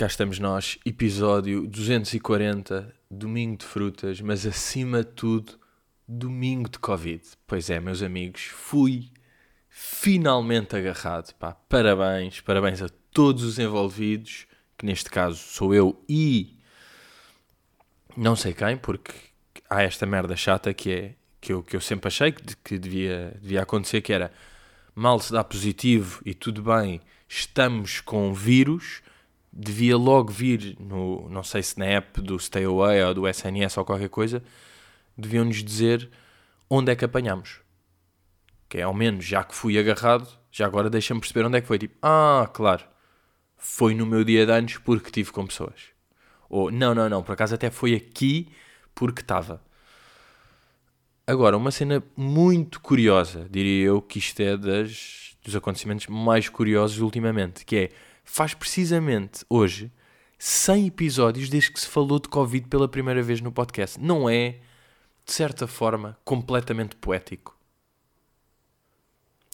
Cá estamos nós, episódio 240, domingo de frutas, mas acima de tudo, domingo de Covid. Pois é, meus amigos, fui finalmente agarrado. Pá, parabéns, parabéns a todos os envolvidos, que neste caso sou eu e não sei quem, porque há esta merda chata que é que eu, que eu sempre achei que, que devia, devia acontecer, que era mal se dá positivo e tudo bem, estamos com vírus devia logo vir no, não sei se na app do Stay Away ou do SNS ou qualquer coisa, deviam-nos dizer onde é que apanhamos. Que é ao menos, já que fui agarrado, já agora deixa-me perceber onde é que foi. Tipo, ah, claro, foi no meu dia de anos porque estive com pessoas. Ou, não, não, não, por acaso até foi aqui porque estava. Agora, uma cena muito curiosa, diria eu que isto é das, dos acontecimentos mais curiosos ultimamente, que é faz precisamente hoje 100 episódios desde que se falou de Covid pela primeira vez no podcast. Não é, de certa forma, completamente poético?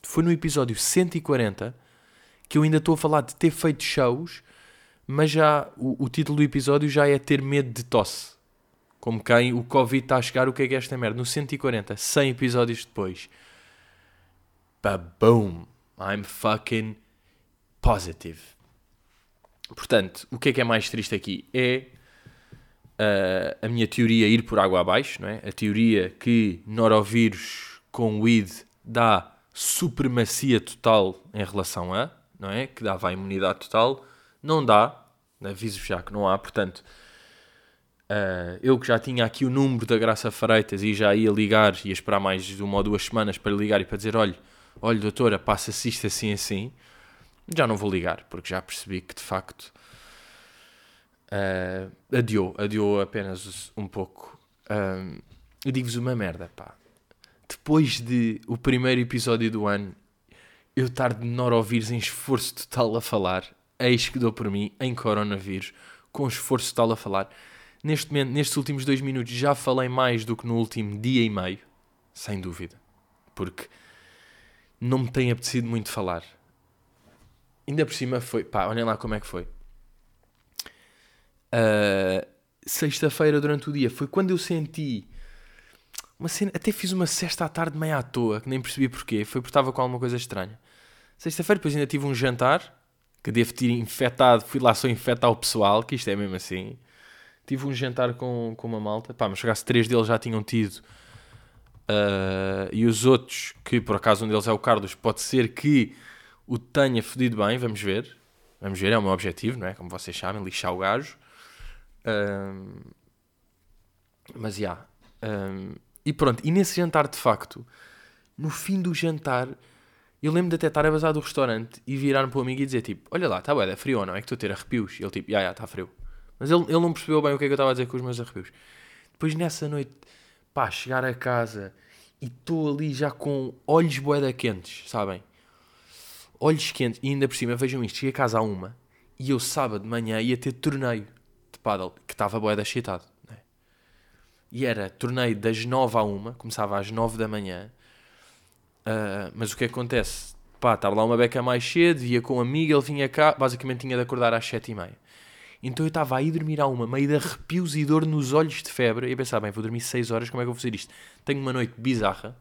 Foi no episódio 140 que eu ainda estou a falar de ter feito shows, mas já o, o título do episódio já é ter medo de tosse. Como quem o Covid está a chegar, o que é que é esta merda? No 140, 100 episódios depois. Baboom! I'm fucking positive. Portanto, o que é que é mais triste aqui? É uh, a minha teoria ir por água abaixo, não é? A teoria que norovírus com weed dá supremacia total em relação a, não é? Que dava a imunidade total. Não dá, aviso já que não há, portanto... Uh, eu que já tinha aqui o número da Graça Freitas e já ia ligar, ia esperar mais uma ou duas semanas para ligar e para dizer: olha, olha, doutora, passa-se isto assim assim já não vou ligar, porque já percebi que de facto uh, adiou, adiou apenas um pouco. Eu digo-vos uma merda, pá. Depois de o primeiro episódio do ano, eu estar de norovírus em esforço total a falar, eis que dou por mim em coronavírus, com esforço total a falar. Neste momento, nestes últimos dois minutos, já falei mais do que no último dia e meio, sem dúvida, porque não me tem apetecido muito falar. Ainda por cima foi. Pá, olhem lá como é que foi. Uh, Sexta-feira, durante o dia, foi quando eu senti. Uma cena, até fiz uma cesta à tarde meio à toa, que nem percebi porquê. Foi porque estava com alguma coisa estranha. Sexta-feira, depois ainda tive um jantar, que devo ter infectado. Fui lá só infectar o pessoal, que isto é mesmo assim. Tive um jantar com, com uma malta. Pá, mas chegasse três deles já tinham tido. Uh, e os outros, que por acaso um deles é o Carlos, pode ser que o tenha fodido bem, vamos ver. Vamos ver, é o meu objetivo, não é? Como vocês sabem, lixar o gajo. Um, mas já. Yeah. Um, e pronto, e nesse jantar de facto, no fim do jantar, eu lembro de até estar a bazar do restaurante e virar-me para o amigo e dizer tipo: Olha lá, está bem, é frio ou não? É que estou a ter arrepios. E ele tipo: Ya, ya, está frio. Mas ele, ele não percebeu bem o que é que eu estava a dizer com os meus arrepios. Depois nessa noite, pá, chegar a casa e estou ali já com olhos boeda quentes, sabem? Olhos quentes, e ainda por cima, vejam isto, cheguei a casa a uma, e eu sábado de manhã ia ter torneio de paddle, que estava boeda excitado, né? E era torneio das nove a uma, começava às nove da manhã, uh, mas o que acontece? Pá, estava lá uma beca mais cedo, ia com um amigo, ele vinha cá, basicamente tinha de acordar às sete e meia. Então eu estava a ir dormir a uma, meio de arrepios e dor nos olhos de febre, e eu pensava, bem, vou dormir seis horas, como é que eu vou fazer isto? Tenho uma noite bizarra,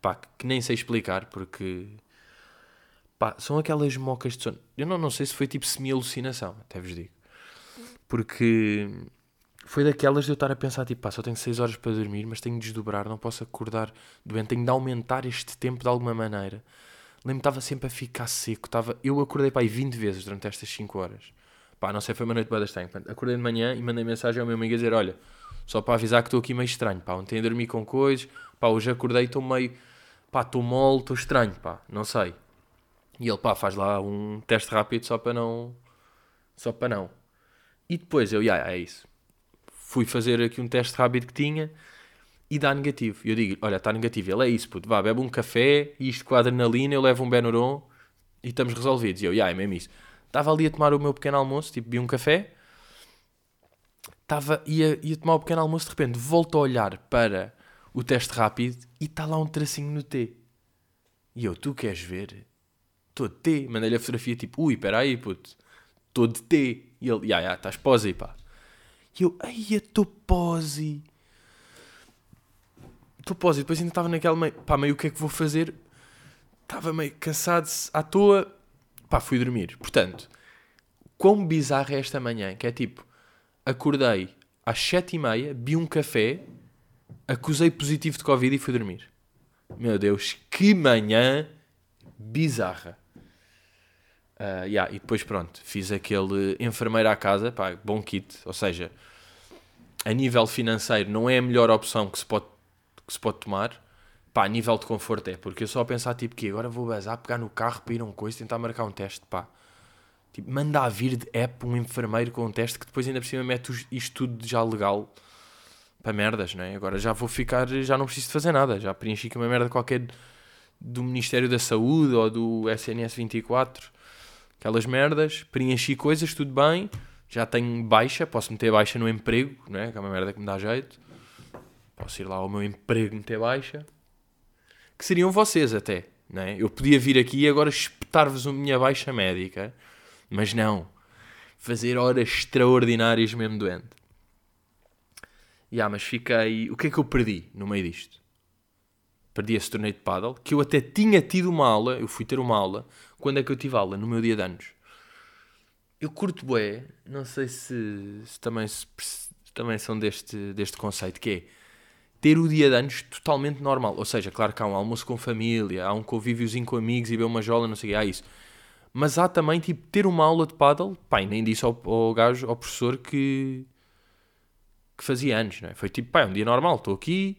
pá, que nem sei explicar, porque Pá, são aquelas mocas de sono. Eu não, não sei se foi tipo semi-alucinação, até vos digo. Porque foi daquelas de eu estar a pensar, tipo, pá, só tenho 6 horas para dormir, mas tenho de desdobrar, não posso acordar doente, tenho de aumentar este tempo de alguma maneira. Lembro-me estava sempre a ficar seco, estava... eu acordei, pá, 20 vezes durante estas 5 horas. Pá, não sei, foi uma noite boa estranha. Acordei de manhã e mandei mensagem ao meu amigo a dizer, olha, só para avisar que estou aqui meio estranho, pá, ontem dormi com coisas, pá, hoje acordei e estou meio, pá, estou mole, estou estranho, pá, não sei. E ele, pá, faz lá um teste rápido só para não. Só para não. E depois eu, yeah, é isso. Fui fazer aqui um teste rápido que tinha e dá negativo. E eu digo, olha, está negativo. Ele é isso, puto, vá, bebe um café, isto com adrenalina, eu levo um Benuron e estamos resolvidos. E eu, yeah, é mesmo isso. Estava ali a tomar o meu pequeno almoço, tipo, vi um café, estava, ia, ia tomar o pequeno almoço, de repente volto a olhar para o teste rápido e está lá um tracinho no T. E eu, tu queres ver? Estou a T, mandei-lhe a fotografia tipo, ui, espera aí, puto, estou de T. E ele, ya, ya, estás posi, pá. E eu, ai, estou posi. Estou posi. Depois ainda estava naquela meio, pá, meio o que é que vou fazer? Estava meio cansado à toa. Pá, fui dormir. Portanto, quão bizarro é esta manhã? Que é tipo, acordei às sete e meia, bi um café, acusei positivo de Covid e fui dormir. Meu Deus, que manhã bizarra. Uh, yeah, e depois pronto, fiz aquele enfermeiro à casa, pá, bom kit, ou seja, a nível financeiro não é a melhor opção que se pode, que se pode tomar, pá, a nível de conforto é, porque eu só a pensar tipo que agora vou bazar, pegar no carro para ir a um coisa, tentar marcar um teste, pá, tipo, manda vir de app um enfermeiro com um teste que depois ainda por cima mete isto tudo já legal para merdas, não é? Agora já vou ficar, já não preciso de fazer nada, já preenchi aqui uma merda qualquer do Ministério da Saúde ou do SNS 24 aquelas merdas, preenchi coisas, tudo bem, já tenho baixa, posso meter baixa no emprego, não é? Que é uma merda que me dá jeito. Posso ir lá ao meu emprego meter baixa. Que seriam vocês até, não é? Eu podia vir aqui e agora espetar-vos a minha baixa médica, mas não. Fazer horas extraordinárias mesmo doente. Yeah, mas fiquei... O que é que eu perdi no meio disto? Perdi esse torneio de paddle, que eu até tinha tido uma aula, eu fui ter uma aula quando é que eu tive aula? No meu dia de anos. Eu curto bué, não sei se, se também, se, se, também são deste, deste conceito, que é ter o dia de anos totalmente normal. Ou seja, claro que há um almoço com família, há um convíviozinho com amigos e ver uma jola, não sei o que, há isso. Mas há também, tipo, ter uma aula de paddle, pai, nem disse ao, ao gajo, ao professor que, que fazia anos, não é? Foi tipo, pai, é um dia normal, estou aqui,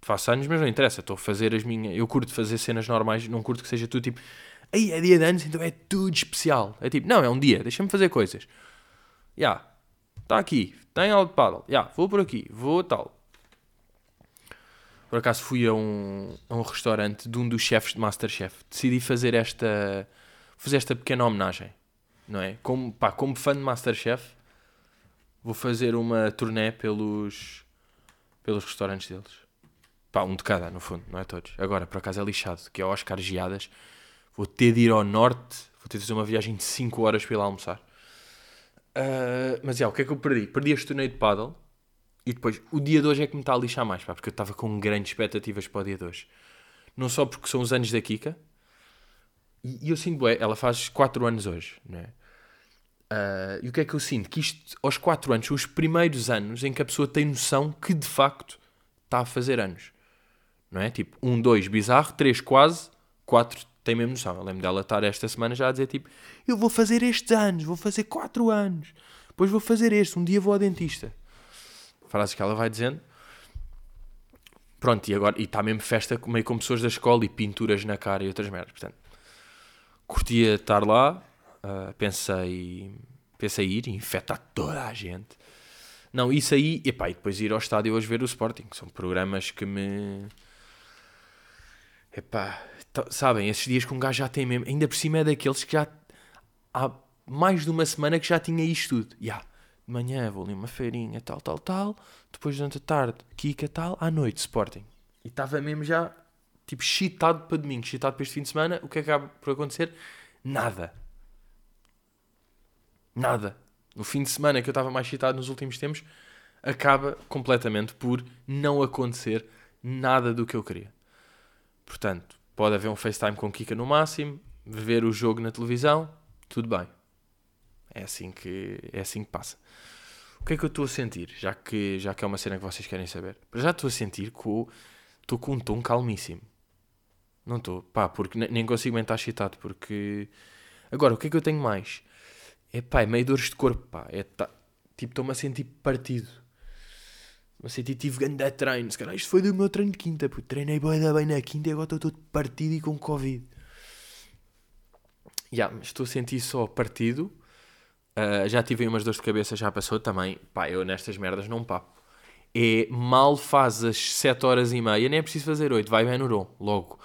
faço anos, mas não interessa, estou a fazer as minhas... Eu curto fazer cenas normais, não curto que seja tudo tipo Aí é dia de anos, então é tudo especial. É tipo, não, é um dia, deixa-me fazer coisas. Já, yeah, está aqui, tem aula de paddle. Já, yeah, vou por aqui, vou tal. Por acaso fui a um, a um restaurante de um dos chefes de Masterchef. Decidi fazer esta, fazer esta pequena homenagem, não é? Como, pá, como fã de Masterchef, vou fazer uma turnê pelos, pelos restaurantes deles. Pá, um de cada, no fundo, não é todos. Agora, por acaso é lixado, que é Oscar Geadas vou ter de ir ao norte, vou ter de fazer uma viagem de 5 horas para ir lá almoçar. Uh, mas, já, o que é que eu perdi? Perdi este torneio de paddle e depois o dia de hoje é que me está a lixar mais, pá, porque eu estava com grandes expectativas para o dia de hoje. Não só porque são os anos da Kika, e, e eu sinto, bué, ela faz 4 anos hoje, não é? Uh, e o que é que eu sinto? Que isto, aos 4 anos, são os primeiros anos em que a pessoa tem noção que de facto está a fazer anos. Não é? Tipo, 1, 2, bizarro, 3, quase, 4, tem mesmo noção. Eu lembro dela estar esta semana já a dizer tipo: Eu vou fazer estes anos, vou fazer 4 anos, depois vou fazer este, um dia vou ao dentista. Frases que ela vai dizendo. Pronto, e agora, e está mesmo festa meio com pessoas da escola e pinturas na cara e outras merdas. Portanto, curtia estar lá, uh, pensei, pensei ir, infectar toda a gente. Não, isso aí, epá, e depois ir ao estádio hoje ver o Sporting, são programas que me. Epá, sabem, esses dias que um gajo já tem mesmo, ainda por cima é daqueles que já há mais de uma semana que já tinha isto tudo. Yeah, de manhã vou ali uma feirinha, tal, tal, tal, depois durante a tarde, Kika, tal, à noite, Sporting. E estava mesmo já, tipo, chitado para domingo, chitado para este fim de semana, o que acaba por acontecer? Nada. Nada. No fim de semana que eu estava mais chitado nos últimos tempos, acaba completamente por não acontecer nada do que eu queria. Portanto, Pode haver um FaceTime com Kika no máximo, ver o jogo na televisão, tudo bem. É assim que, é assim que passa. O que é que eu estou a sentir? Já que, já que é uma cena que vocês querem saber. Já estou a sentir que estou com um tom calmíssimo. Não estou. Pá, porque nem consigo bem estar excitado. Porque. Agora, o que é que eu tenho mais? É pá, é meio dores de corpo, pá. É, tá... Tipo, estou-me a sentir partido. Não sei, tive grande treino. Se calhar isto foi do meu treino de quinta. Porque treinei bem, bem na quinta e agora estou todo partido e com Covid. Yeah, mas estou a sentir só partido. Uh, já tive umas dores de cabeça, já passou também. Pá, eu nestas merdas não papo. É mal faz as 7 horas e meia, nem é preciso fazer 8, vai bem no logo.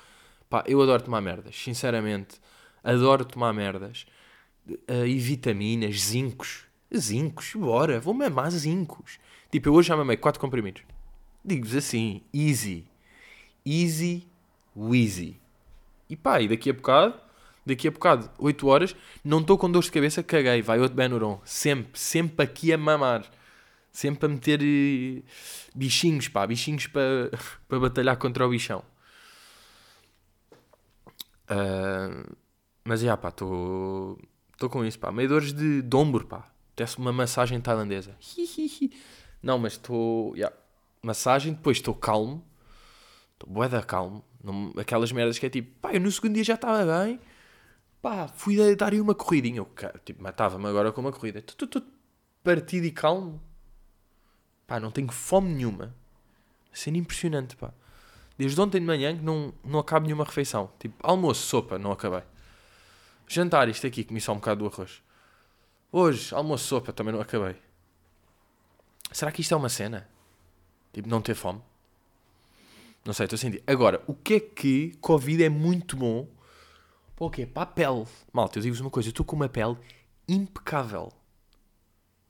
Pá, eu adoro tomar merdas, sinceramente. Adoro tomar merdas. Uh, e vitaminas, zincos. Zincos, bora, vou mamar zincos. Tipo, eu hoje já mamei 4 comprimidos. Digo-vos assim, easy. Easy, wheezy. E pá, e daqui a bocado Daqui a bocado, 8 horas, não estou com dor de cabeça, caguei, vai outro Benuron. Sempre, sempre aqui a mamar. Sempre a meter eh, bichinhos, pá, bichinhos para, para batalhar contra o bichão. Uh, mas já, pá, estou com isso, pá. Meio dores de, de ombro, pá. Desce uma massagem tailandesa. Não, mas estou. Yeah. Massagem, depois estou calmo. Estou boeda calmo. Não, aquelas merdas que é tipo, pá, eu no segundo dia já estava bem. Pá, fui dar uma corridinha. Eu, tipo, matava-me agora com uma corrida. Estou partido e calmo. Pá, não tenho fome nenhuma. Sendo impressionante, pá. Desde ontem de manhã que não, não acabo nenhuma refeição. Tipo, almoço, sopa, não acabei. Jantar, isto aqui, comi só um bocado do arroz. Hoje, almoço, sopa, também não acabei. Será que isto é uma cena? Tipo, não ter fome? Não sei, estou a sentir. Agora, o que é que Covid é muito bom para o quê? Para a pele. Malta, eu digo-vos uma coisa, eu estou com uma pele impecável.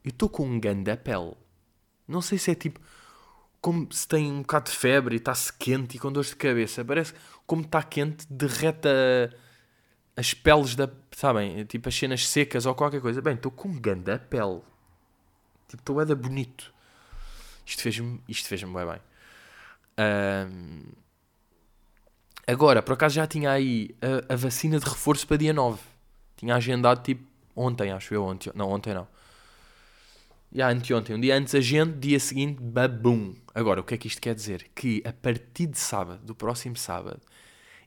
Eu estou com um ganda pele. Não sei se é tipo como se tem um bocado de febre e está-se quente e com dores de cabeça. Parece como está quente, derreta as peles da. Sabem? Tipo as cenas secas ou qualquer coisa. Bem, estou com um ganda pele. Tipo, estou da bonito. Isto fez-me isto fez bem bem. Um, agora, por acaso já tinha aí a, a, vacina de reforço para dia 9. Tinha agendado tipo ontem, acho eu. Ontem, não, ontem não. Já anteontem, um dia antes a gente, dia seguinte, babum. Agora, o que é que isto quer dizer? Que a partir de sábado, do próximo sábado,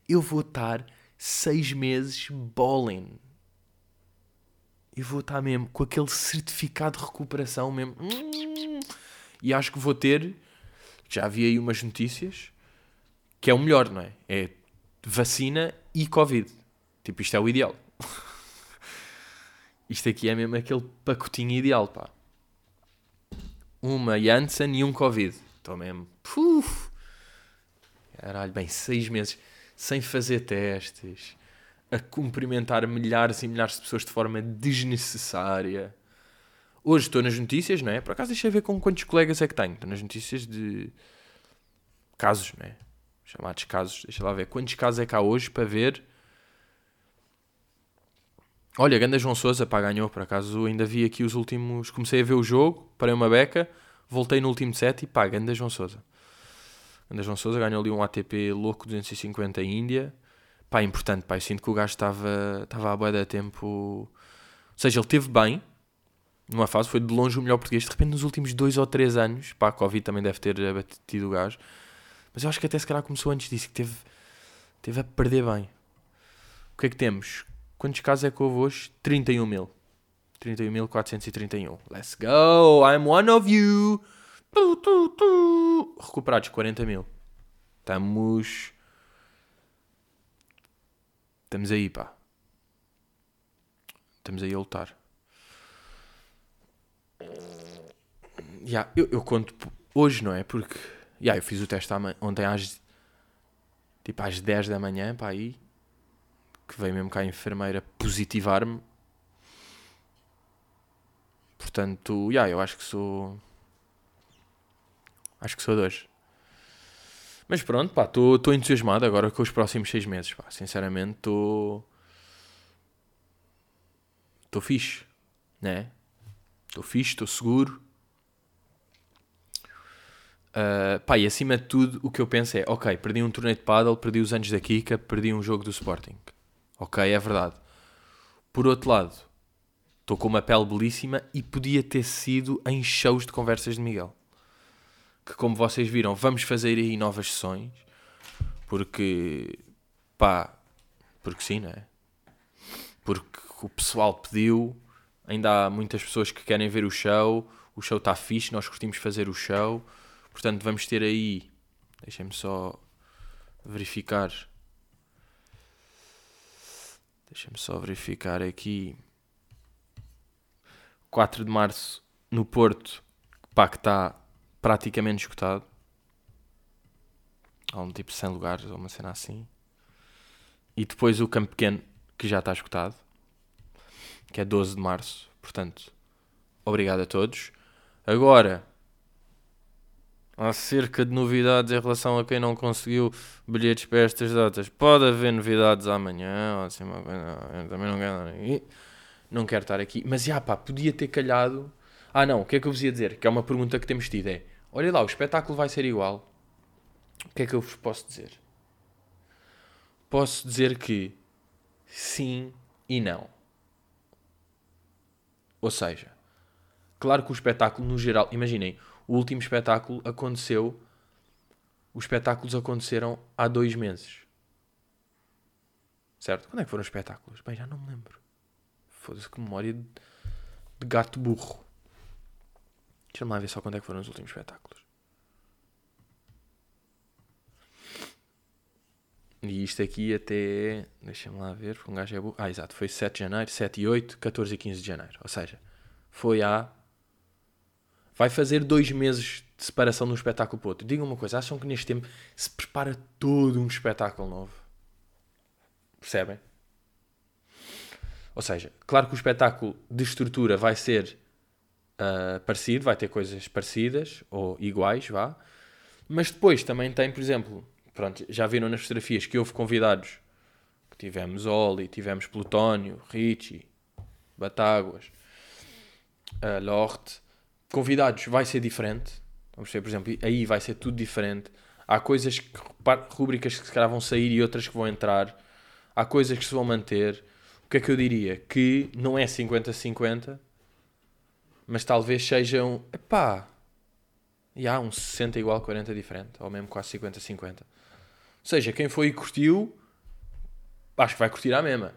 eu vou estar seis meses bowling. Eu vou estar mesmo com aquele certificado de recuperação mesmo. E acho que vou ter, já vi aí umas notícias, que é o melhor, não é? É vacina e Covid. Tipo, isto é o ideal. isto aqui é mesmo aquele pacotinho ideal, pá uma Janssen e um Covid. Estou mesmo. Puf! Caralho, bem, seis meses sem fazer testes, a cumprimentar milhares e milhares de pessoas de forma desnecessária. Hoje estou nas notícias, não é? Por acaso deixa eu ver com quantos colegas é que tenho. Estou nas notícias de casos, não é? Chamados casos. Deixa lá ver quantos casos é que há hoje para ver Olha, Ganda João Souza, pá, ganhou, por acaso ainda vi aqui os últimos. Comecei a ver o jogo, parei uma beca, voltei no último set e pá, Ganda João Souza. Ganda João Souza ganhou ali um ATP louco 250 Índia. Pá, importante, pá, eu sinto que o gajo estava, estava à boia da tempo. Ou seja, ele teve bem, numa fase, foi de longe o melhor português. De repente, nos últimos dois ou três anos, pá, a Covid também deve ter abatido o gajo. Mas eu acho que até se calhar começou antes disso, que teve, teve a perder bem. O que é que temos? Quantos casos é que houve hoje? 31 mil. 31.431. Let's go! I'm one of you! Tu, tu, tu. Recuperados 40 mil. Estamos. Estamos aí, pá. Estamos aí a lutar. Yeah, eu, eu conto hoje, não é? Porque yeah, eu fiz o teste ontem às tipo às 10 da manhã, pá, aí que veio mesmo cá a enfermeira positivar-me. Portanto, yeah, eu acho que sou. Acho que sou dois. Mas pronto, pá, estou entusiasmado agora com os próximos seis meses, pá. Sinceramente, estou. Estou fixe, né? Estou fixe, estou seguro. Uh, pá, e acima de tudo, o que eu penso é: ok, perdi um torneio de paddle, perdi os anos da Kika, perdi um jogo do Sporting. Ok, é verdade. Por outro lado, estou com uma pele belíssima e podia ter sido em shows de conversas de Miguel. Que, como vocês viram, vamos fazer aí novas sessões. Porque, pá, porque sim, não é? Porque o pessoal pediu. Ainda há muitas pessoas que querem ver o show. O show está fixe, nós curtimos fazer o show. Portanto, vamos ter aí. Deixem-me só verificar Deixa-me só verificar aqui. 4 de março no Porto, pá, que está praticamente esgotado. Há um tipo 100 lugares ou uma cena assim. E depois o Campo Pequeno, que já está esgotado, que é 12 de março. Portanto, obrigado a todos. Agora, acerca de novidades em relação a quem não conseguiu bilhetes para estas datas. Pode haver novidades amanhã, assim, também não quero, não quero estar aqui. Mas já pá, podia ter calhado. Ah não, o que é que eu vos ia dizer? Que é uma pergunta que temos tido: é olha lá, o espetáculo vai ser igual. O que é que eu vos posso dizer? Posso dizer que sim e não. Ou seja, claro que o espetáculo no geral, imaginem, o último espetáculo aconteceu. Os espetáculos aconteceram há dois meses. Certo? Quando é que foram os espetáculos? Bem, já não me lembro. Foda-se que memória de, de gato burro. Deixa-me lá ver só quando é que foram os últimos espetáculos. E isto aqui até. Deixa-me lá ver, porque um gajo é burro. Ah, exato, foi 7 de janeiro, 7 e 8, 14 e 15 de janeiro. Ou seja, foi há vai fazer dois meses de separação de um espetáculo para o outro. Digam uma coisa, acham que neste tempo se prepara todo um espetáculo novo? Percebem? Ou seja, claro que o espetáculo de estrutura vai ser uh, parecido, vai ter coisas parecidas ou iguais, vá. Mas depois também tem, por exemplo, pronto, já viram nas fotografias que houve convidados. Que tivemos Oli, tivemos Plutónio, Richie, Batáguas, uh, Lorte convidados vai ser diferente. Vamos ver, por exemplo, aí vai ser tudo diferente. Há coisas, que, rubricas que se calhar vão sair e outras que vão entrar. Há coisas que se vão manter. O que é que eu diria? Que não é 50-50, mas talvez sejam, epá, e há um 60 igual 40 diferente, ou mesmo quase 50-50. Ou seja, quem foi e curtiu, acho que vai curtir a mesma.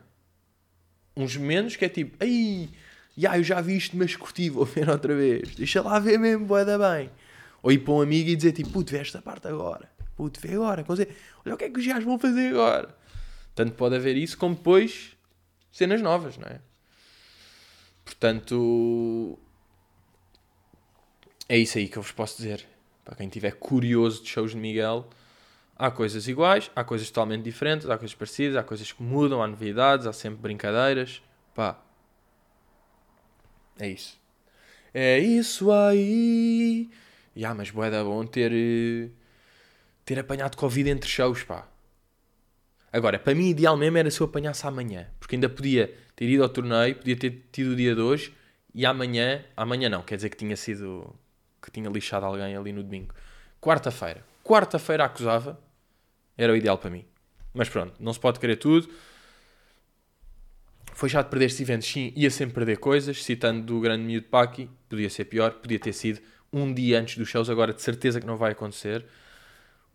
Uns menos que é tipo, ai, Ya, eu já vi isto, mas curti, vou ver outra vez. Deixa lá ver mesmo, vai dar bem. Ou ir para um amigo e dizer tipo, puto, vê esta parte agora. Puto, vê agora. Olha o que é que os gajos vão fazer agora. Tanto pode haver isso, como depois cenas novas, não é? Portanto, é isso aí que eu vos posso dizer. Para quem estiver curioso de shows de Miguel, há coisas iguais, há coisas totalmente diferentes, há coisas parecidas, há coisas que mudam, há novidades, há sempre brincadeiras. Pá, é isso. É isso aí. Ya, mas boeda bom ter. Eh, ter apanhado Covid entre shows, pá. Agora, para mim, ideal mesmo era se eu apanhasse amanhã. Porque ainda podia ter ido ao torneio, podia ter tido o dia de hoje e amanhã. Amanhã não, quer dizer que tinha sido. Que tinha lixado alguém ali no domingo. Quarta-feira. Quarta-feira acusava. Era o ideal para mim. Mas pronto, não se pode querer tudo. Foi chato perder estes eventos, sim, ia sempre perder coisas. Citando do grande miúdo Paki, podia ser pior, podia ter sido um dia antes dos shows, agora de certeza que não vai acontecer.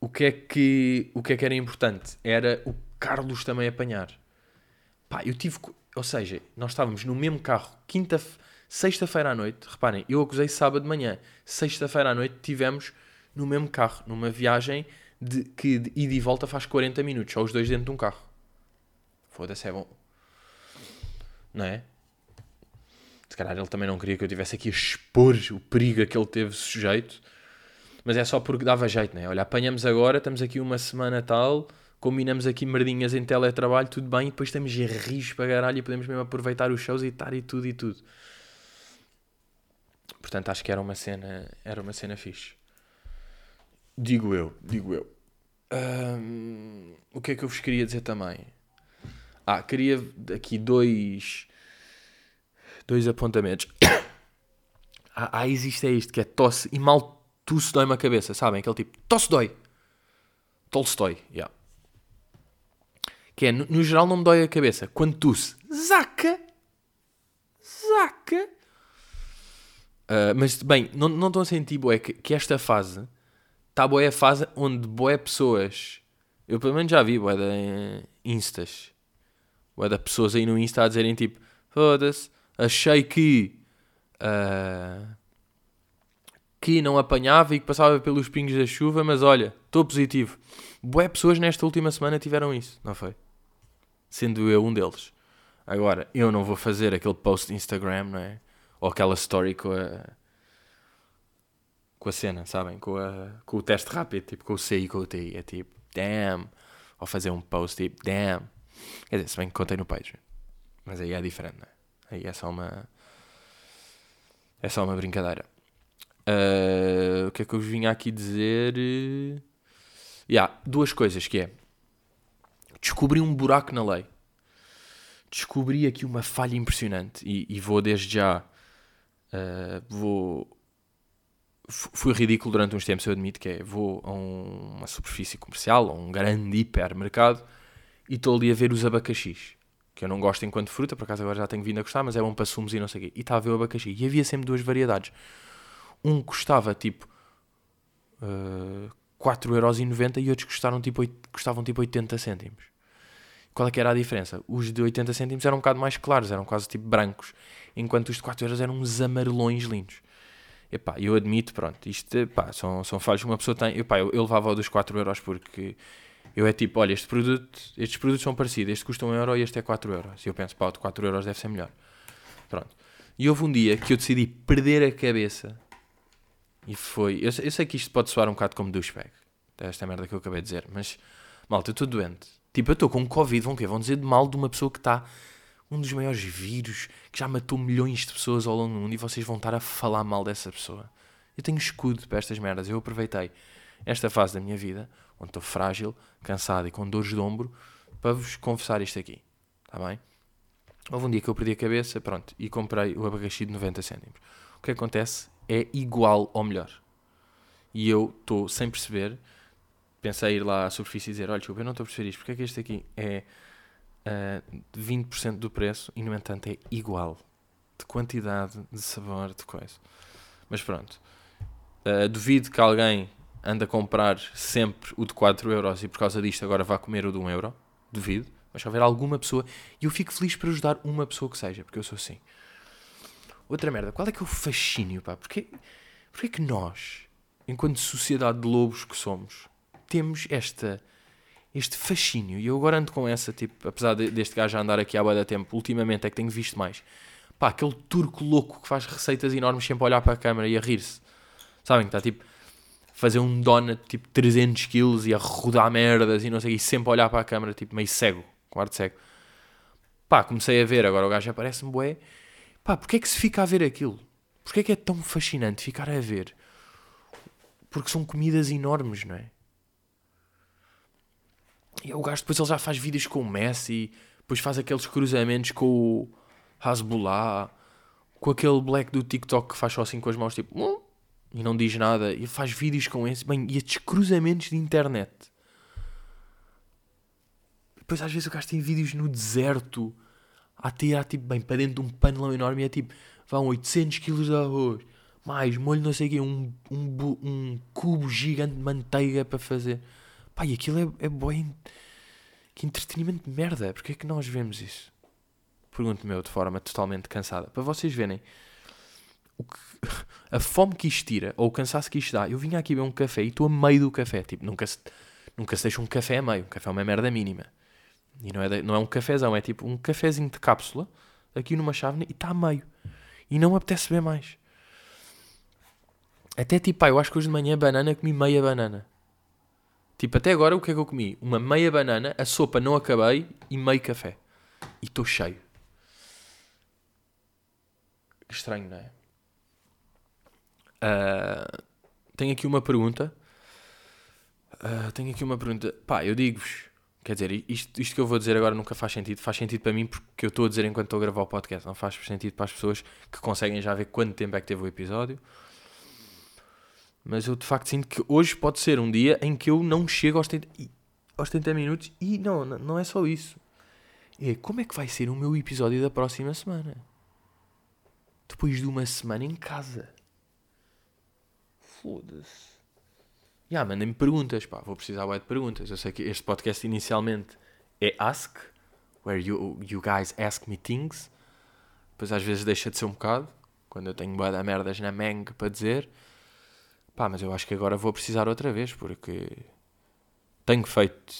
O que é que, o que, é que era importante? Era o Carlos também apanhar. Pá, eu tive. Ou seja, nós estávamos no mesmo carro, quinta, sexta-feira à noite. Reparem, eu acusei sábado de manhã. Sexta-feira à noite tivemos no mesmo carro, numa viagem de, que de ida e volta faz 40 minutos, só os dois dentro de um carro. Foda-se, é bom não é? Se calhar ele também não queria que eu tivesse aqui a expor o perigo a que ele teve sujeito, mas é só porque dava jeito, não é? Olha, apanhamos agora, estamos aqui uma semana tal, combinamos aqui merdinhas em teletrabalho, tudo bem, e depois estamos rios para caralho e podemos mesmo aproveitar os shows e estar e tudo e tudo. Portanto, acho que era uma cena, era uma cena fixe. Digo eu, digo eu. o que é que eu vos queria dizer também? Ah, queria aqui dois. Dois apontamentos. ah, ah, existe é isto que é tosse e mal tosse dói-me a cabeça, sabem? Aquele tipo, tosse dói. Tolstói, yeah. Que é, no, no, geral não me dói a cabeça. Quando tosse, zaca. Uh, mas, bem, não, não estão a sentir, boé, que, que esta fase está boé a fase onde boé pessoas. Eu pelo menos já vi boé de instas Ué, da pessoas aí no Insta a dizerem tipo: Foda-se, achei que. Uh, que não apanhava e que passava pelos pingos da chuva, mas olha, estou positivo. Boé pessoas nesta última semana tiveram isso, não foi? Sendo eu um deles. Agora, eu não vou fazer aquele post de Instagram, não é? Ou aquela story com a. com a cena, sabem? Com, a, com o teste rápido, tipo com o C e com o T. É tipo, damn. Ou fazer um post tipo, damn Quer dizer, se bem que contei no Patreon. Mas aí é diferente, não é? Aí é só uma. É só uma brincadeira. Uh, o que é que eu vos vinha aqui dizer? Uh, yeah, duas coisas que é descobri um buraco na lei. Descobri aqui uma falha impressionante e, e vou desde já uh, vou fui ridículo durante uns tempos, eu admito que é vou a um, uma superfície comercial, a um grande hipermercado e estou ali a ver os abacaxis que eu não gosto enquanto fruta, por acaso agora já tenho vindo a gostar, mas é bom para sumos e não sei o quê. E estava a ver o abacaxi. E havia sempre duas variedades. Um custava tipo uh, 4,90€ e outros custaram, tipo, custavam tipo 80 cêntimos. Qual é que era a diferença? Os de 80 cêntimos eram um bocado mais claros, eram quase tipo brancos, enquanto os de 4 euros eram uns amarelões lindos. Epá, eu admito, pronto, isto epá, são, são falhos que uma pessoa tem. Epá, eu, eu levava o dos 4 euros porque eu é tipo, olha, este produto, estes produtos são parecidos, este custa 1 euro e este é 4 euros. E eu penso, pá, o de 4 euros deve ser melhor. Pronto. E houve um dia que eu decidi perder a cabeça e foi. Eu, eu sei que isto pode soar um bocado como douchebag, esta merda que eu acabei de dizer, mas malta, eu estou doente. Tipo, eu estou com Covid, vão quê? Vão dizer de mal de uma pessoa que está. Um dos maiores vírus que já matou milhões de pessoas ao longo do mundo e vocês vão estar a falar mal dessa pessoa. Eu tenho escudo para estas merdas. Eu aproveitei esta fase da minha vida onde estou frágil, cansado e com dores de ombro, para vos confessar isto aqui. Está bem? Houve um dia que eu perdi a cabeça, pronto, e comprei o abacaxi de 90 cêntimos. O que acontece é igual ou melhor. E eu estou sem perceber, pensei ir lá à superfície e dizer, olha, desculpa, eu não estou a perceber isto, porque é que este aqui é uh, 20% do preço e, no entanto, é igual de quantidade, de sabor, de coisa. Mas pronto. Uh, duvido que alguém anda a comprar sempre o de 4 euros e por causa disto agora vai comer o de 1 euro. Duvido. Mas se houver alguma pessoa. E eu fico feliz por ajudar uma pessoa que seja, porque eu sou assim. Outra merda. Qual é que é o fascínio, pá? Porquê, porquê que nós, enquanto sociedade de lobos que somos, temos esta, este fascínio? E eu agora ando com essa, tipo, apesar de, deste gajo andar aqui há boa tempo, ultimamente é que tenho visto mais. Pá, aquele turco louco que faz receitas enormes sempre a olhar para a câmera e a rir-se. Sabem que está tipo fazer um donut tipo 300 kg e a rodar merdas e não sei, e sempre a olhar para a câmera, tipo meio cego, com ar de cego. Pá, comecei a ver, agora o gajo aparece-me bué. Pá, porquê é que se fica a ver aquilo? Porquê é que é tão fascinante ficar a ver? Porque são comidas enormes, não é? E o gajo depois ele já faz vídeos com o Messi, depois faz aqueles cruzamentos com o Hasbullah, com aquele black do TikTok que faz só assim com as mãos, tipo, hum, e não diz nada e faz vídeos com esse. Bem, e estes cruzamentos de internet. Depois às vezes o gajo tem vídeos no deserto a tirar tipo bem para dentro de um panelão enorme e é tipo vão 800 kg de arroz, mais molho não sei o quê, um, um, um cubo gigante de manteiga para fazer. Pá, e aquilo é, é bem. Que entretenimento de merda. Porquê é que nós vemos isso? Pergunto-me eu de forma totalmente cansada. Para vocês verem o que, a fome que isto tira, ou o cansaço que isto dá. Eu vinha aqui beber um café e estou a meio do café. Tipo, nunca se, nunca se deixa um café a meio. Um café é uma merda mínima. E não é, de, não é um cafezão, é tipo um cafezinho de cápsula, aqui numa chávena, e está a meio. E não me apetece beber mais. Até tipo, pá, eu acho que hoje de manhã banana comi meia banana. Tipo, até agora o que é que eu comi? Uma meia banana, a sopa não acabei e meio café. E estou cheio. Estranho, não é? Uh, tenho aqui uma pergunta. Uh, tenho aqui uma pergunta. Pá, eu digo-vos. Quer dizer, isto, isto que eu vou dizer agora nunca faz sentido. Faz sentido para mim porque eu estou a dizer enquanto estou a gravar o podcast. Não faz sentido para as pessoas que conseguem já ver quanto tempo é que teve o episódio. Mas eu de facto sinto que hoje pode ser um dia em que eu não chego aos 30, aos 30 minutos. E não, não é só isso. É como é que vai ser o meu episódio da próxima semana? Depois de uma semana em casa. Foda-se. Ya, yeah, mandem-me perguntas, pá, vou precisar de perguntas. Eu sei que este podcast inicialmente é Ask, where you, you guys ask me things. Depois às vezes deixa de ser um bocado, quando eu tenho bué merdas na manga para dizer. Pá, mas eu acho que agora vou precisar outra vez, porque tenho feito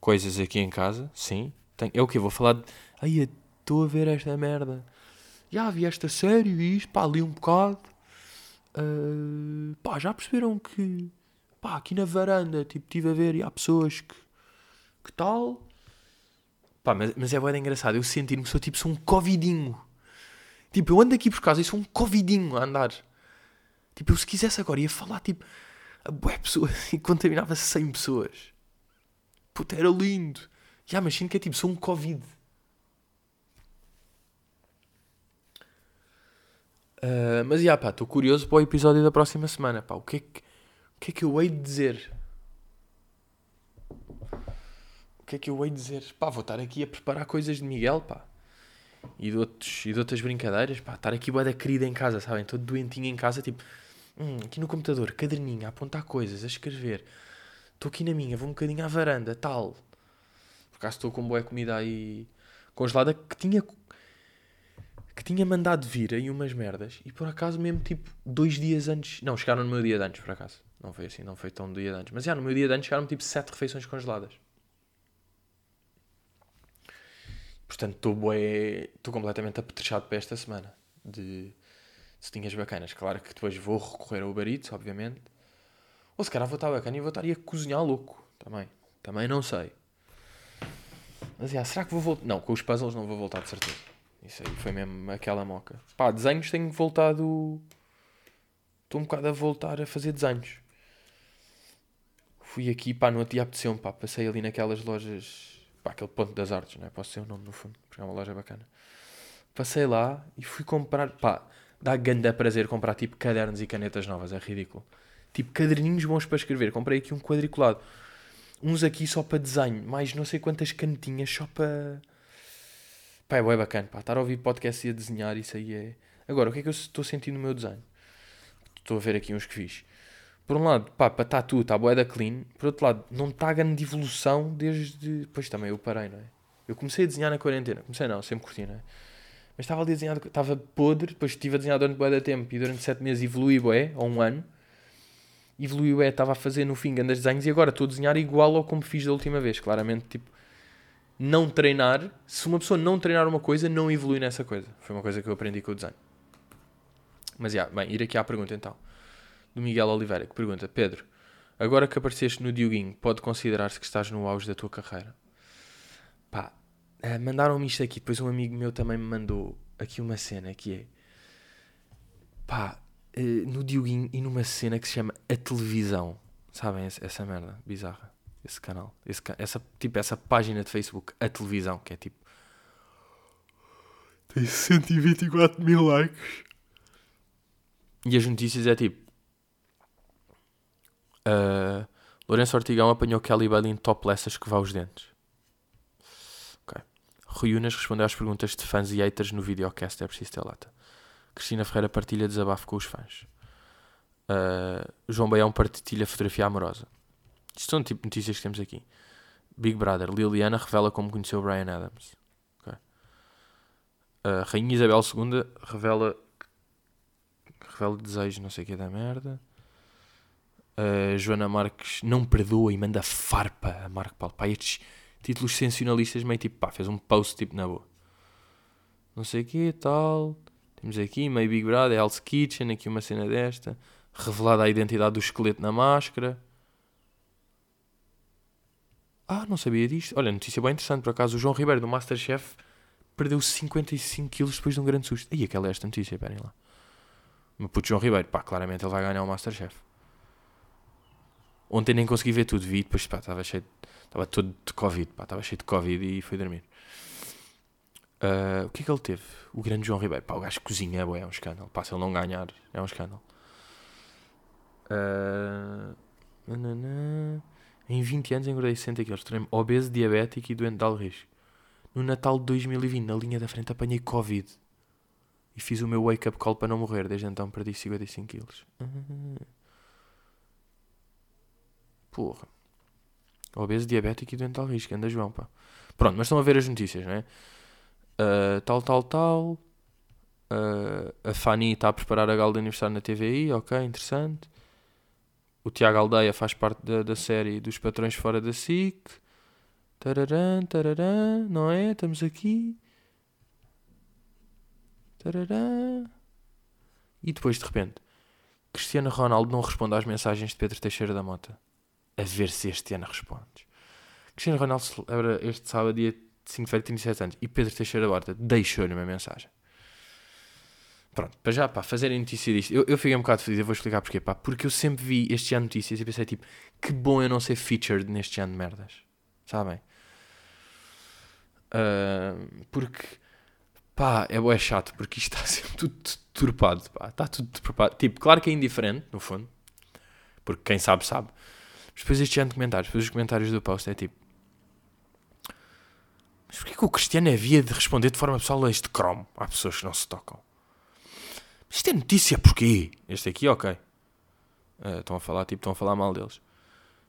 coisas aqui em casa, sim. Tenho, é o que vou falar de. Ai, estou a ver esta merda. Já vi esta série e isto, pá, li um bocado. Uh, pá, já perceberam que pá, aqui na varanda, tipo, estive a ver e há pessoas que, que tal. Pá, mas, mas é bem engraçado. Eu sentir-me, sou tipo, sou um covidinho. Tipo, eu ando aqui por casa e sou um covidinho a andar. Tipo, eu se quisesse agora ia falar, tipo, a boé pessoas e contaminava 100 pessoas. Puta, era lindo. Já, sinto que é tipo, sou um Covid. Uh, mas já, pá, estou curioso para o episódio da próxima semana, pá. O que é que, o que, é que eu hei de dizer? O que é que eu hei de dizer? Pá, vou estar aqui a preparar coisas de Miguel, pá. E de, outros, e de outras brincadeiras, pá. Estar aqui boa da querida em casa, sabem? Todo doentinho em casa, tipo... Hum, aqui no computador, caderninho, a apontar coisas, a escrever. Estou aqui na minha, vou um bocadinho à varanda, tal. Por acaso estou com boa comida aí congelada que tinha que tinha mandado vir aí umas merdas e por acaso mesmo tipo dois dias antes, não, chegaram no meu dia de antes por acaso, não foi assim, não foi tão dia de antes, mas já no meu dia de antes chegaram tipo sete refeições congeladas. Portanto, estou bué, estou completamente apetrechado para esta semana de tinhas bacanas. Claro que depois vou recorrer ao Eats, obviamente. Ou se calhar vou estar bacana e vou estar a cozinhar louco. Também. Também não sei. Mas, já, será que vou voltar? Não, com os puzzles não vou voltar de certeza. Isso aí foi mesmo aquela moca. Pá, desenhos tenho voltado. Estou um bocado a voltar a fazer desenhos. Fui aqui, pá, no dia apeteceu pá. Passei ali naquelas lojas. Pá, aquele ponto das artes, não é? Posso ser o nome no fundo, porque é uma loja bacana. Passei lá e fui comprar, pá, dá grande prazer comprar tipo cadernos e canetas novas, é ridículo. Tipo caderninhos bons para escrever. Comprei aqui um quadriculado. Uns aqui só para desenho, mais não sei quantas canetinhas só para. Pá, é bem bacana, pá. Estar a ouvir podcast e a desenhar, isso aí é. Agora, o que é que eu estou sentindo no meu desenho? Estou a ver aqui uns que fiz. Por um lado, pá, estar tudo, está boa da clean. Por outro lado, não está grande evolução desde. Pois também eu parei, não é? Eu comecei a desenhar na quarentena. Comecei não, sempre curti, não é? Mas estava ali desenhado, estava podre, depois estive a desenhar durante de tempo e durante 7 meses evolui bué, ou um ano. Evolui bué, estava a fazer no fim grandes desenhos e agora estou a desenhar igual ao como fiz da última vez. Claramente, tipo, não treinar, se uma pessoa não treinar uma coisa, não evolui nessa coisa. Foi uma coisa que eu aprendi com o desenho. Mas, já, bem, ir aqui à pergunta então. Do Miguel Oliveira, que pergunta, Pedro, agora que apareceste no Dioguinho, pode considerar-se que estás no auge da tua carreira? Pá, Uh, Mandaram-me isto aqui, depois um amigo meu também me mandou aqui uma cena que é pá, uh, no Dioguinho e numa cena que se chama A Televisão. Sabem essa merda bizarra? Esse canal, esse, essa, tipo, essa página de Facebook, A Televisão, que é tipo. Tem 124 mil likes. E as notícias é tipo. Uh, Lourenço Ortigão apanhou Kelly Bailey em topless a escovar os dentes. Rui Unas respondeu às perguntas de fãs e haters no videocast, é preciso ter lata. Cristina Ferreira partilha desabafo com os fãs. Uh, João Baião partilha fotografia amorosa. Isto são tipo notícias que temos aqui. Big Brother, Liliana revela como conheceu Brian Adams. Okay. Uh, Rainha Isabel II revela revela desejo, não sei o que é da merda. Uh, Joana Marques não perdoa e manda farpa a Marco Paulo. Pá, estes, títulos sensacionalistas, meio tipo, pá, fez um post tipo na boa. Não sei o que tal. Temos aqui, meio Big Brother, Hell's Kitchen, aqui uma cena desta. Revelada a identidade do esqueleto na máscara. Ah, não sabia disto. Olha, notícia bem interessante, por acaso. O João Ribeiro, do Masterchef, perdeu 55 quilos depois de um grande susto. E aquela é esta notícia, esperem lá. Meu puto João Ribeiro, pá, claramente ele vai ganhar o Masterchef. Ontem nem consegui ver tudo, vi, depois, estava cheio Estava todo de Covid, estava cheio de Covid e foi dormir. Uh, o que é que ele teve? O grande João Ribeiro. Pá, o gajo cozinha, é, um escândalo. Pá, se ele não ganhar, é um escândalo. Uh, em 20 anos engordei 60 kg. Tornei-me obeso, diabético e doente de alto risco. No Natal de 2020, na linha da frente, apanhei Covid. E fiz o meu wake-up call para não morrer. Desde então perdi 55 kg. Uh, porra. Obeso, diabético e doente de risco. Anda João, pá. Pronto, mas estão a ver as notícias, não é? Uh, tal, tal, tal. Uh, a Fanny está a preparar a gala de aniversário na TVI, ok, interessante. O Tiago Aldeia faz parte da, da série dos patrões fora da SIC. Tararã, tararã, não é? Estamos aqui. Tararã. E depois, de repente, Cristiano Ronaldo não responde às mensagens de Pedro Teixeira da Mota a ver se este ano respondes. Cristiano Ronaldo celebra este sábado, dia 5 de fevereiro, 37 anos. E Pedro Teixeira da Horta deixou-lhe uma mensagem. Pronto, para já, pá, fazerem notícia disto. Eu, eu fiquei um bocado feliz, eu vou explicar porquê, pá. Porque eu sempre vi este ano notícias e pensei, tipo, que bom eu não ser featured neste ano de merdas. Sabem? Uh, porque, pá, é, é chato, porque isto está sempre tudo turpado, pá. Está tudo turpado. Tipo, claro que é indiferente, no fundo. Porque quem sabe, sabe. Depois este ano de comentários, depois os comentários do post é tipo... Mas porquê que o Cristiano havia de responder de forma pessoal a este cromo? Há pessoas que não se tocam. Isto é notícia porquê? Este aqui, ok. Uh, estão a falar, tipo, estão a falar mal deles.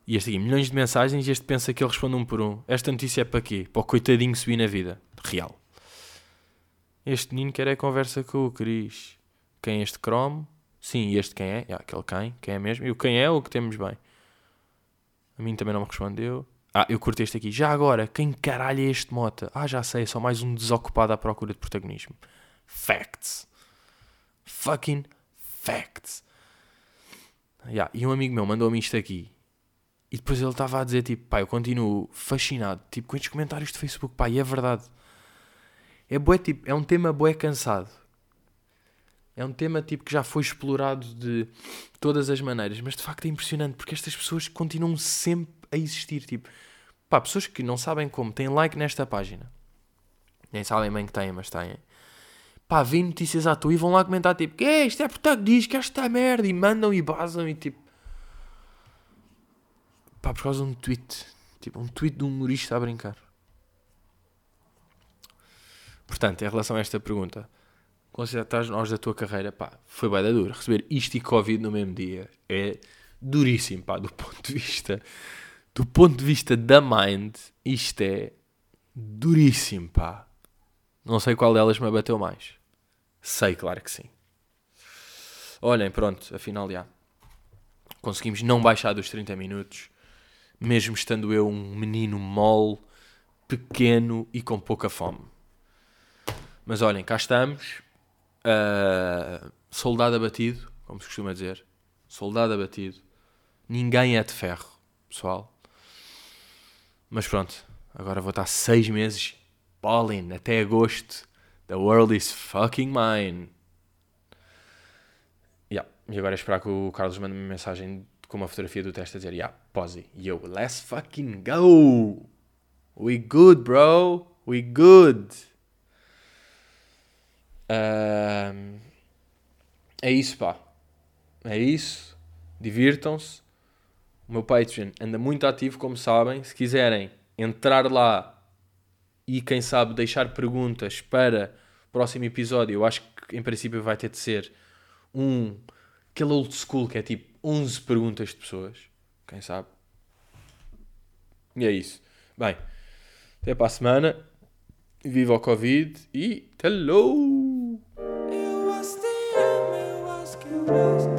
E este aqui, milhões de mensagens este pensa que ele responde um por um. Esta notícia é para quê? Para o coitadinho subir na vida. Real. Este menino quer é conversa com o Cris. Quem é este Chrome? Sim, este quem é? Aquele quem? Quem é mesmo? E o quem é o que temos bem? A mim também não me respondeu. Ah, eu curto este aqui. Já agora, quem caralho é este Mota? Ah, já sei, é só mais um desocupado à procura de protagonismo. Facts. Fucking facts. Yeah, e um amigo meu mandou-me isto aqui. E depois ele estava a dizer, tipo, pá, eu continuo fascinado, tipo, com estes comentários de Facebook, pá, e é verdade. É bué, tipo, é um tema bué cansado. É um tema, tipo, que já foi explorado de todas as maneiras, mas de facto é impressionante, porque estas pessoas continuam sempre a existir, tipo, pá, pessoas que não sabem como, têm like nesta página. Nem sabem bem que têm, mas têm pá, vêem notícias à toa e vão lá comentar tipo, que é, isto é diz que esta merda, e mandam e basam e tipo, pá, por causa de um tweet, tipo, um tweet de um humorista a brincar. Portanto, em relação a esta pergunta, considera estás nós da tua carreira, pá, foi bem da dura. Receber isto e Covid no mesmo dia é duríssimo, pá, do ponto de vista, do ponto de vista da mind, isto é duríssimo, pá. Não sei qual delas me abateu mais. Sei, claro que sim. Olhem, pronto, afinal já. Conseguimos não baixar dos 30 minutos, mesmo estando eu um menino mole, pequeno e com pouca fome. Mas olhem, cá estamos. Uh, soldado abatido, como se costuma dizer. Soldado abatido. Ninguém é de ferro, pessoal. Mas pronto, agora vou estar seis meses, balling, até agosto The world is fucking mine. Yeah. E agora é esperar que o Carlos mande uma mensagem com uma fotografia do teste a dizer, yeah, pose. Yo, let's fucking go. We good, bro. We good. Um, é isso, pá. É isso. Divirtam-se. O meu Patreon anda muito ativo, como sabem. Se quiserem entrar lá e, quem sabe, deixar perguntas para próximo episódio, eu acho que em princípio vai ter de ser um. aquele old school que é tipo 11 perguntas de pessoas. Quem sabe? E é isso. Bem, até para a semana. Viva o Covid e hello! Eu